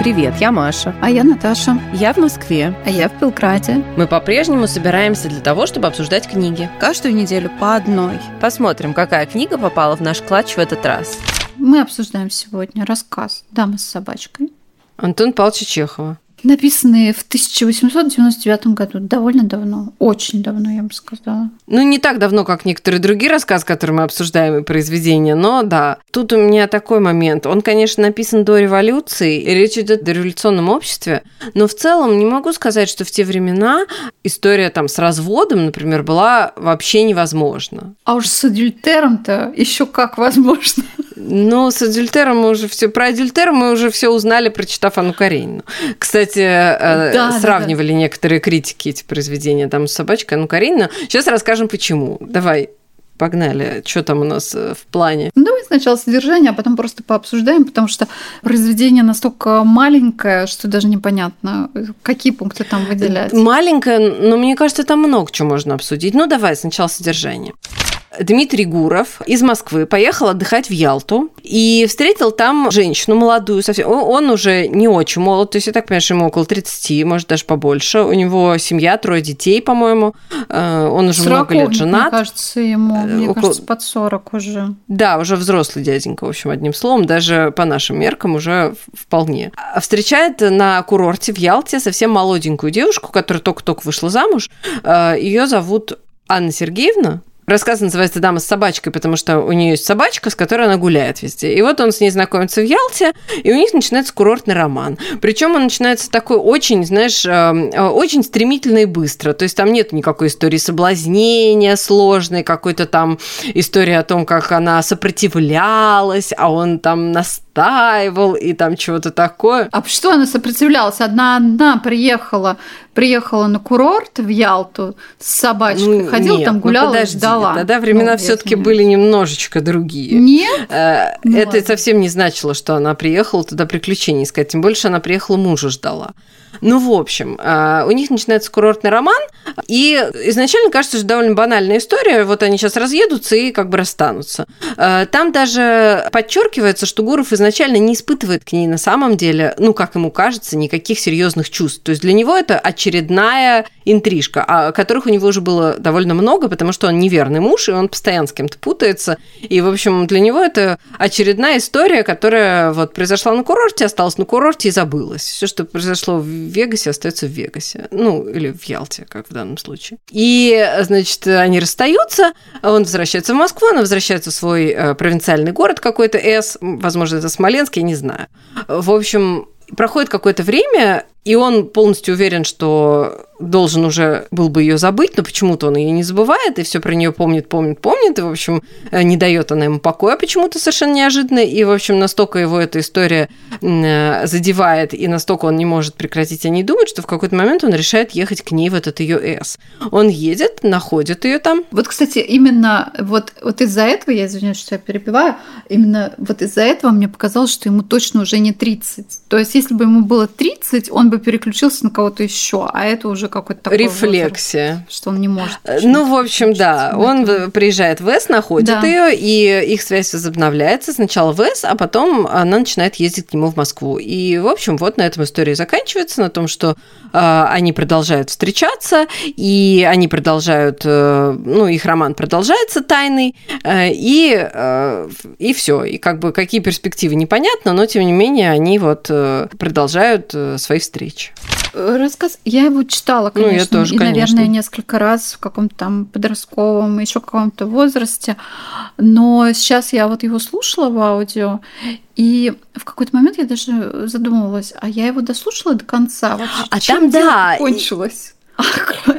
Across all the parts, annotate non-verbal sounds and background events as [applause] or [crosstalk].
Привет, я Маша. А я Наташа. Я в Москве. А я в Белграде. Мы по-прежнему собираемся для того, чтобы обсуждать книги. Каждую неделю по одной. Посмотрим, какая книга попала в наш клатч в этот раз. Мы обсуждаем сегодня рассказ «Дама с собачкой». Антон Павловича Чехова написанные в 1899 году, довольно давно, очень давно, я бы сказала. Ну, не так давно, как некоторые другие рассказы, которые мы обсуждаем, и произведения, но да. Тут у меня такой момент. Он, конечно, написан до революции, и речь идет о революционном обществе, но в целом не могу сказать, что в те времена история там с разводом, например, была вообще невозможна. А уж с адюльтером-то еще как возможно. Ну, с адюльтером мы уже все... Про адюльтер мы уже все узнали, прочитав Анну Каренину. Кстати, э, да, сравнивали да, да. некоторые критики эти произведения там с собачкой Анну Каренину. Сейчас расскажем, почему. Давай, Погнали. Что там у нас э, в плане? Ну, давай сначала содержание, а потом просто пообсуждаем, потому что произведение настолько маленькое, что даже непонятно, какие пункты там выделять. Маленькое, но мне кажется, там много чего можно обсудить. Ну, давай сначала содержание. Дмитрий Гуров из Москвы поехал отдыхать в Ялту и встретил там женщину молодую совсем. Он уже не очень молод, то есть я так понимаю, что ему около 30, может, даже побольше. У него семья, трое детей, по-моему. Э, он уже 40, много лет женат. Мне кажется, ему, э, мне около... кажется, под 40 уже. Да, уже взрослый дяденька, в общем, одним словом, даже по нашим меркам уже вполне. Встречает на курорте в Ялте совсем молоденькую девушку, которая только-только вышла замуж. Э, Ее зовут Анна Сергеевна, Рассказ называется «Дама с собачкой», потому что у нее есть собачка, с которой она гуляет везде. И вот он с ней знакомится в Ялте, и у них начинается курортный роман. Причем он начинается такой очень, знаешь, эм, э, очень стремительно и быстро. То есть там нет никакой истории соблазнения сложной, какой-то там истории о том, как она сопротивлялась, а он там настаивал и там чего-то такое. А что она сопротивлялась? Одна одна приехала приехала на курорт в Ялту с собачкой, ну, ходила нет, там, ну гуляла, ну, подожди, ждала. Тогда времена ну, все-таки были немножечко другие. Нет? Э, ну, это ладно. совсем не значило, что она приехала туда приключений искать. Тем больше она приехала мужа ждала. Ну, в общем, а, у них начинается курортный роман, и изначально кажется, что довольно банальная история. Вот они сейчас разъедутся и как бы расстанутся. А, там даже подчеркивается, что Гуров изначально не испытывает к ней на самом деле, ну, как ему кажется, никаких серьезных чувств. То есть для него это очередная интрижка, о которых у него уже было довольно много, потому что он неверный муж, и он постоянно с кем-то путается. И, в общем, для него это очередная история, которая вот произошла на курорте, осталась на курорте и забылась. Все, что произошло в Вегасе, остается в Вегасе. Ну, или в Ялте, как в данном случае. И, значит, они расстаются, он возвращается в Москву, она возвращается в свой э, провинциальный город какой-то, С, возможно, это Смоленск, я не знаю. В общем, проходит какое-то время, и он полностью уверен, что должен уже был бы ее забыть, но почему-то он ее не забывает, и все про нее помнит, помнит, помнит, и, в общем, э, не дает она ему покоя почему-то совершенно неожиданно, и, в общем, настолько его эта история э, задевает, и настолько он не может прекратить о ней думать, что в какой-то момент он решает ехать к ней в этот ее С. Он едет, находит ее там. Вот, кстати, именно вот, вот из-за этого, я извиняюсь, что я перебиваю, именно вот из-за этого мне показалось, что ему точно уже не 30. То есть, если бы ему было 30, он бы переключился на кого-то еще, а это уже какой-то такой рефлексия, возраст, что он не может. Э, ну, в общем, да, он этого. приезжает в С, находит да. ее, и их связь возобновляется. Сначала в С, а потом она начинает ездить к нему в Москву. И, в общем, вот на этом история заканчивается, на том, что э, они продолжают встречаться, и они продолжают, э, ну, их роман продолжается тайный, э, и, э, и все. И как бы какие перспективы непонятно, но тем не менее они вот э, продолжают э, свои встречи. Рассказ, я его читала, конечно, ну, я тоже, и, наверное, конечно. несколько раз в каком-то там подростковом, еще каком-то возрасте, но сейчас я вот его слушала в аудио, и в какой-то момент я даже задумывалась, а я его дослушала до конца вообще? А там, да, кончилось?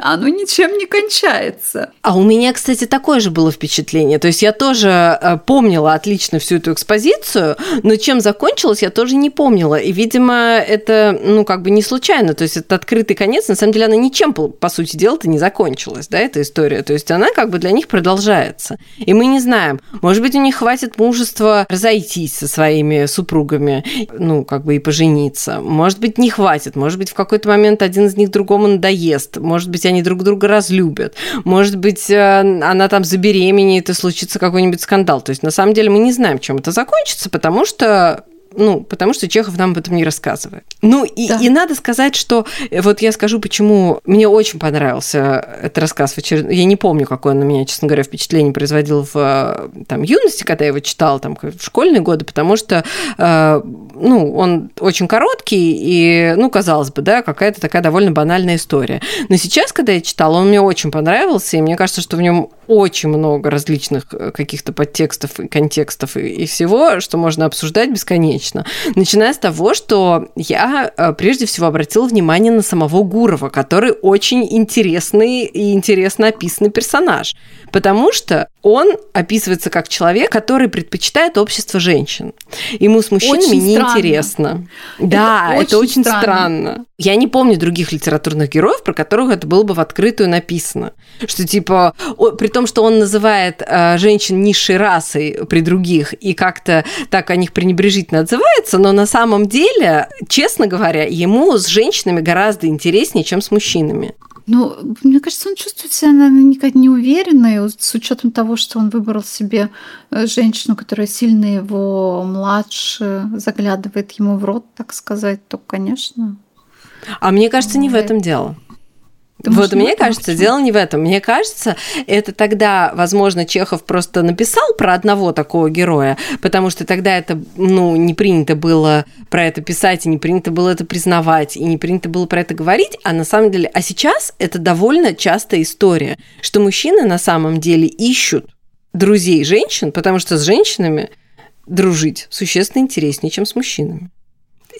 Оно ничем не кончается. А у меня, кстати, такое же было впечатление. То есть я тоже э, помнила отлично всю эту экспозицию, но чем закончилось, я тоже не помнила. И, видимо, это, ну, как бы не случайно. То есть это открытый конец. На самом деле она ничем, по сути дела-то, не закончилась, да, эта история. То есть она как бы для них продолжается. И мы не знаем, может быть, у них хватит мужества разойтись со своими супругами, ну, как бы и пожениться. Может быть, не хватит. Может быть, в какой-то момент один из них другому надоест возраст, может быть, они друг друга разлюбят, может быть, э, она там забеременеет и случится какой-нибудь скандал. То есть, на самом деле, мы не знаем, чем это закончится, потому что ну, потому что Чехов нам об этом не рассказывает. Ну, и, да. и надо сказать, что вот я скажу, почему мне очень понравился этот рассказ. Я не помню, какое он на меня, честно говоря, впечатление производил в там, юности, когда я его читала, там, в школьные годы, потому что, э, ну, он очень короткий и, ну, казалось бы, да, какая-то такая довольно банальная история. Но сейчас, когда я читала, он мне очень понравился, и мне кажется, что в нем очень много различных э, каких-то подтекстов и контекстов и, и всего, что можно обсуждать бесконечно. Начиная с того, что я э, прежде всего обратила внимание на самого Гурова, который очень интересный и интересно описанный персонаж. Потому что он описывается как человек, который предпочитает общество женщин. Ему с мужчинами очень неинтересно. Да, это, это очень странно. странно. Я не помню других литературных героев, про которых это было бы в открытую написано. Что типа, при том, что он называет э, женщин низшей расой при других и как-то так о них пренебрежительно отзывается, но на самом деле, честно говоря, ему с женщинами гораздо интереснее, чем с мужчинами. Ну, мне кажется, он чувствует себя, наверное, никак не уверенно, с учетом того, что он выбрал себе э, женщину, которая сильно его младше, заглядывает ему в рот, так сказать, то, конечно. А мне кажется, не в этом дело. Ты вот мне кажется, дело не в этом. Мне кажется, это тогда, возможно, Чехов просто написал про одного такого героя, потому что тогда это, ну, не принято было про это писать, и не принято было это признавать, и не принято было про это говорить, а на самом деле, а сейчас это довольно частая история, что мужчины на самом деле ищут друзей женщин, потому что с женщинами дружить существенно интереснее, чем с мужчинами.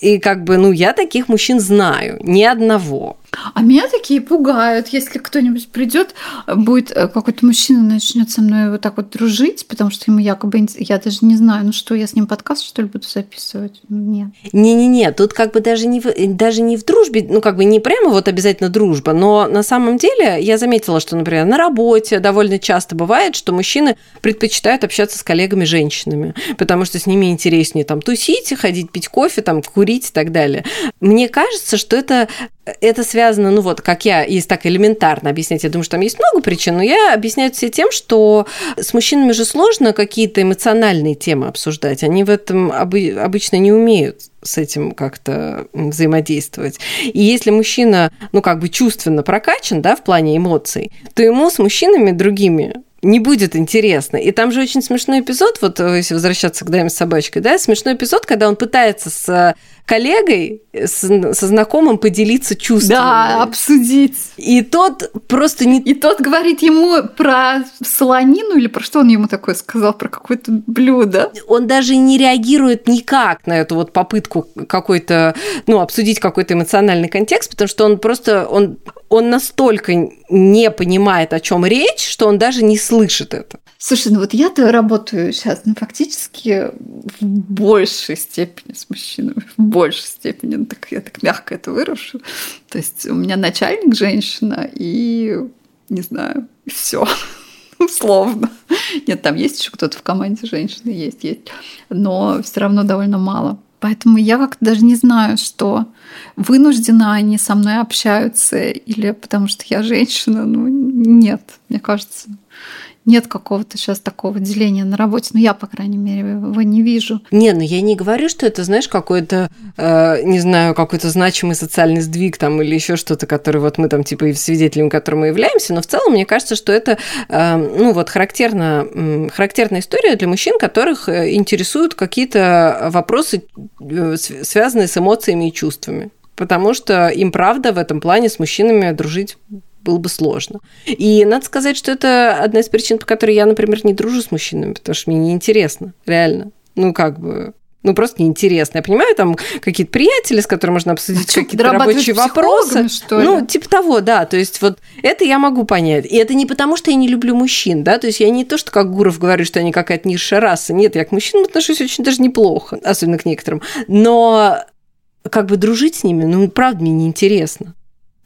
И как бы, ну, я таких мужчин знаю, ни одного. А меня такие пугают, если кто-нибудь придет, будет э, какой-то мужчина начнет со мной вот так вот дружить, потому что ему якобы я даже не знаю, ну что, я с ним подкаст что ли буду записывать? Нет. Не-не-не, тут как бы даже не в, даже не в дружбе, ну как бы не прямо вот обязательно дружба, но на самом деле я заметила, что, например, на работе довольно часто бывает, что мужчины предпочитают общаться с коллегами-женщинами, потому что с ними интереснее там тусить, ходить пить кофе, там курить и так далее. Мне кажется, что это это связано, ну вот, как я, если так элементарно объяснять, я думаю, что там есть много причин, но я объясняю все тем, что с мужчинами же сложно какие-то эмоциональные темы обсуждать. Они в этом обычно не умеют с этим как-то взаимодействовать. И если мужчина, ну, как бы чувственно прокачан, да, в плане эмоций, то ему с мужчинами другими не будет интересно. И там же очень смешной эпизод, вот если возвращаться к даме с собачкой, да, смешной эпизод, когда он пытается с коллегой, с, со знакомым поделиться чувствами. Да, обсудить. И тот просто не... И тот говорит ему про солонину или про что он ему такое сказал, про какое-то блюдо. Он даже не реагирует никак на эту вот попытку какой-то, ну, обсудить какой-то эмоциональный контекст, потому что он просто, он, он настолько не понимает, о чем речь, что он даже не слышит это. Слушай, ну вот я-то работаю сейчас, ну, фактически в большей степени с мужчинами, в большей степени, ну, так я так мягко это вырушу. То есть у меня начальник женщина, и не знаю, все [laughs] условно. Нет, там есть еще кто-то в команде женщины, есть, есть. Но все равно довольно мало. Поэтому я как-то даже не знаю, что вынуждена они со мной общаются или потому что я женщина. Ну, нет, мне кажется, нет какого-то сейчас такого деления на работе. Ну, я, по крайней мере, его не вижу. Не, ну я не говорю, что это, знаешь, какой-то, э, не знаю, какой-то значимый социальный сдвиг там или еще что-то, который вот мы там типа и свидетелями которого мы являемся, но в целом мне кажется, что это, э, ну вот характерно, э, характерная история для мужчин, которых э, интересуют какие-то вопросы, э, связанные с эмоциями и чувствами потому что им, правда, в этом плане с мужчинами дружить было бы сложно. И надо сказать, что это одна из причин, по которой я, например, не дружу с мужчинами, потому что мне неинтересно, реально. Ну, как бы, ну, просто неинтересно. Я понимаю, там какие-то приятели, с которыми можно обсудить а какие-то рабочие вопросы. Что ли? Ну, типа того, да. То есть вот это я могу понять. И это не потому, что я не люблю мужчин, да. То есть я не то, что как Гуров говорю, что они какая-то низшая раса. Нет, я к мужчинам отношусь очень даже неплохо, особенно к некоторым. Но как бы дружить с ними, ну, правда, мне неинтересно.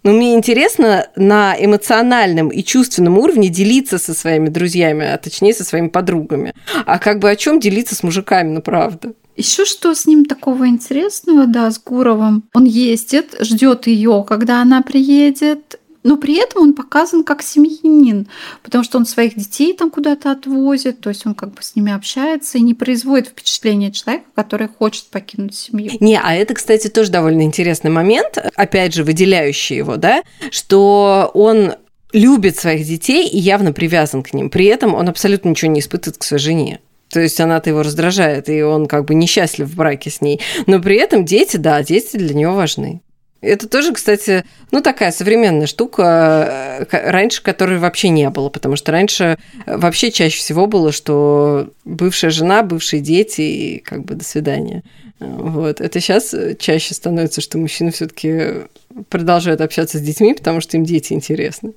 Но мне интересно на эмоциональном и чувственном уровне делиться со своими друзьями, а точнее со своими подругами. А как бы о чем делиться с мужиками, ну правда. Еще что с ним такого интересного, да, с Гуровым? Он ездит, ждет ее, когда она приедет, но при этом он показан как семьянин, потому что он своих детей там куда-то отвозит, то есть он как бы с ними общается и не производит впечатление человека, который хочет покинуть семью. Не, а это, кстати, тоже довольно интересный момент, опять же, выделяющий его, да, что он любит своих детей и явно привязан к ним. При этом он абсолютно ничего не испытывает к своей жене. То есть она-то его раздражает, и он как бы несчастлив в браке с ней. Но при этом дети, да, дети для него важны. Это тоже, кстати, ну такая современная штука, э, раньше которой вообще не было, потому что раньше вообще чаще всего было, что бывшая жена, бывшие дети и как бы до свидания. Вот. Это сейчас чаще становится, что мужчины все-таки продолжают общаться с детьми, потому что им дети интересны.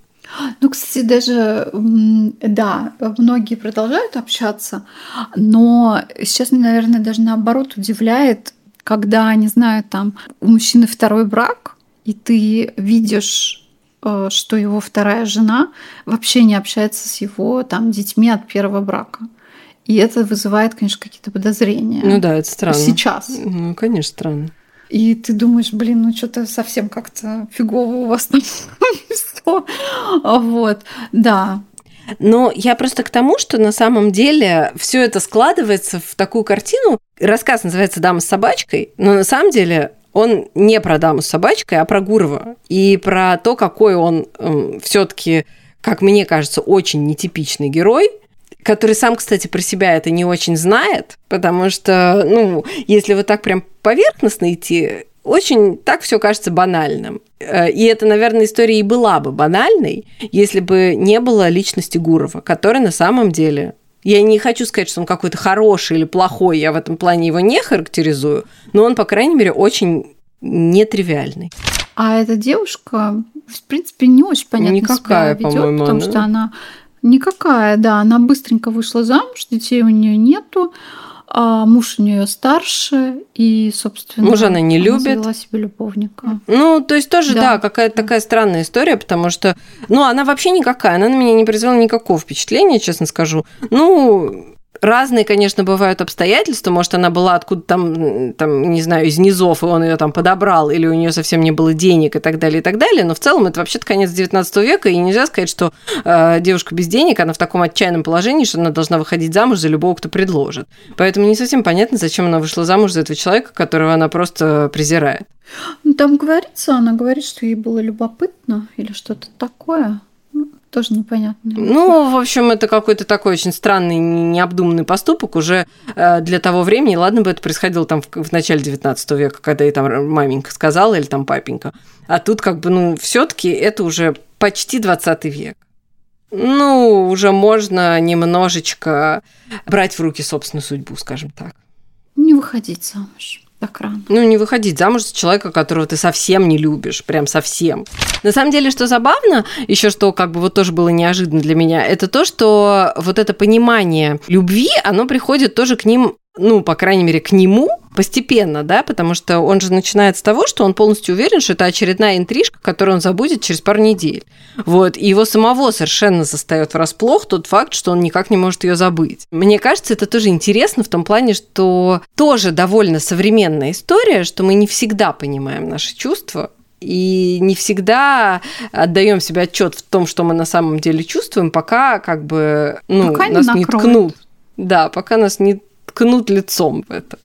Ну, кстати, даже, да, многие продолжают общаться, но сейчас, наверное, даже наоборот удивляет, когда, не знаю, там у мужчины второй брак, и ты видишь э, что его вторая жена вообще не общается с его там детьми от первого брака. И это вызывает, конечно, какие-то подозрения. Ну да, это странно. Сейчас. Ну, конечно, странно. И ты думаешь, блин, ну что-то совсем как-то фигово у вас там [laughs] все. Вот, да. Но я просто к тому, что на самом деле все это складывается в такую картину. Рассказ называется «Дама с собачкой», но на самом деле он не про даму с собачкой, а про Гурова. И про то, какой он э, все-таки, как мне кажется, очень нетипичный герой, который сам, кстати, про себя это не очень знает, потому что, ну, если вот так прям поверхностно идти, очень так все кажется банальным. Э, и это, наверное, история и была бы банальной, если бы не было личности Гурова, который на самом деле я не хочу сказать, что он какой-то хороший или плохой, я в этом плане его не характеризую, но он, по крайней мере, очень нетривиальный. А эта девушка, в принципе, не очень понятно Никакая, себя ведет, потому она... что она никакая, да, она быстренько вышла замуж, детей у нее нету, а муж у нее старше, и, собственно, мужа она не она любит. Завела себе любовника. Ну, то есть тоже, да, да какая-то такая странная история, потому что, ну, она вообще никакая, она на меня не произвела никакого впечатления, честно скажу. Ну, разные, конечно, бывают обстоятельства. Может, она была откуда там, там, не знаю, из низов, и он ее там подобрал, или у нее совсем не было денег и так далее, и так далее. Но в целом это вообще-то конец 19 века, и нельзя сказать, что э, девушка без денег, она в таком отчаянном положении, что она должна выходить замуж за любого, кто предложит. Поэтому не совсем понятно, зачем она вышла замуж за этого человека, которого она просто презирает. Ну, там говорится, она говорит, что ей было любопытно или что-то такое. Тоже непонятно. Ну, в общем, это какой-то такой очень странный, необдуманный поступок уже э, для того времени. Ладно бы это происходило там в, в начале 19 века, когда ей там маменька сказала или там папенька. А тут как бы, ну, все таки это уже почти 20 век. Ну, уже можно немножечко брать в руки собственную судьбу, скажем так. Не выходить замуж так рано. Ну, не выходить замуж за человека, которого ты совсем не любишь, прям совсем. На самом деле, что забавно, еще что как бы вот тоже было неожиданно для меня, это то, что вот это понимание любви, оно приходит тоже к ним ну, по крайней мере, к нему постепенно, да, потому что он же начинает с того, что он полностью уверен, что это очередная интрижка, которую он забудет через пару недель. Вот, и его самого совершенно застает врасплох тот факт, что он никак не может ее забыть. Мне кажется, это тоже интересно в том плане, что тоже довольно современная история, что мы не всегда понимаем наши чувства, и не всегда отдаем себе отчет в том, что мы на самом деле чувствуем, пока как бы ну, пока нас не, не ткнут. Да, пока нас не ткнут лицом в это.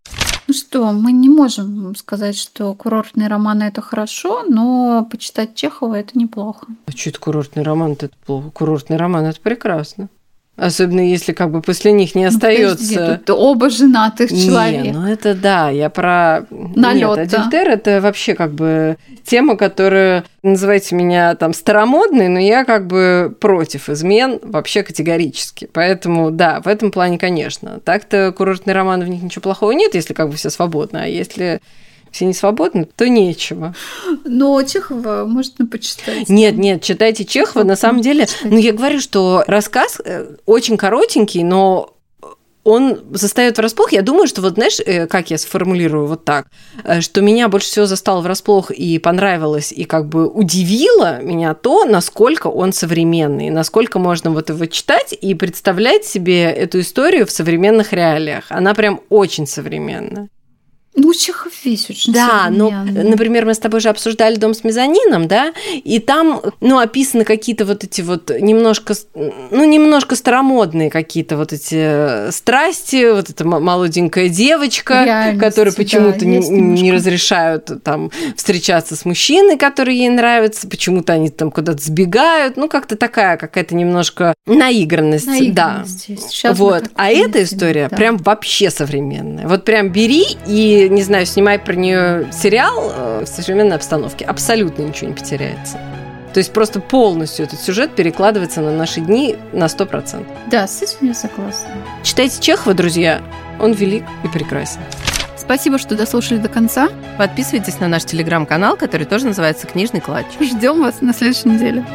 Ну что, мы не можем сказать, что курортные романы это хорошо, но почитать Чехова это неплохо. А что это курортный роман? Это плохо. Курортный роман это прекрасно. Особенно если как бы после них не остается. Ну, тут оба женатых человека. Не, ну это да, я про налет. Нет, адюльтер это вообще как бы тема, которая называйте меня там старомодной, но я как бы против измен вообще категорически. Поэтому да, в этом плане, конечно. Так-то курортный роман в них ничего плохого нет, если как бы все свободны, а если все не свободны, то нечего. Но Чехова можно почитать. Нет, нет, читайте Чехова. На самом деле, ну я говорю, что рассказ э, очень коротенький, но он застает врасплох. Я думаю, что вот знаешь, э, как я сформулирую вот так, э, что меня больше всего застал врасплох и понравилось, и как бы удивило меня то, насколько он современный, насколько можно вот его читать и представлять себе эту историю в современных реалиях. Она прям очень современная. Ну, Чехов весь очень Да, но, например, мы с тобой же обсуждали «Дом с мезонином», да, и там, ну, описаны какие-то вот эти вот немножко, ну, немножко старомодные какие-то вот эти страсти, вот эта молоденькая девочка, Реальность, которая почему-то да, не, не разрешают там встречаться с мужчиной, который ей нравится, почему-то они там куда-то сбегают, ну, как-то такая какая-то немножко наигранность, наигранность да. Сейчас вот, а эта история да. прям вообще современная. Вот прям бери и не знаю, снимай про нее сериал э, в современной обстановке, абсолютно ничего не потеряется. То есть просто полностью этот сюжет перекладывается на наши дни на 100%. Да, с этим я согласна. Читайте Чехова, друзья. Он велик и прекрасен. Спасибо, что дослушали до конца. Подписывайтесь на наш телеграм-канал, который тоже называется «Книжный клатч». Ждем вас на следующей неделе.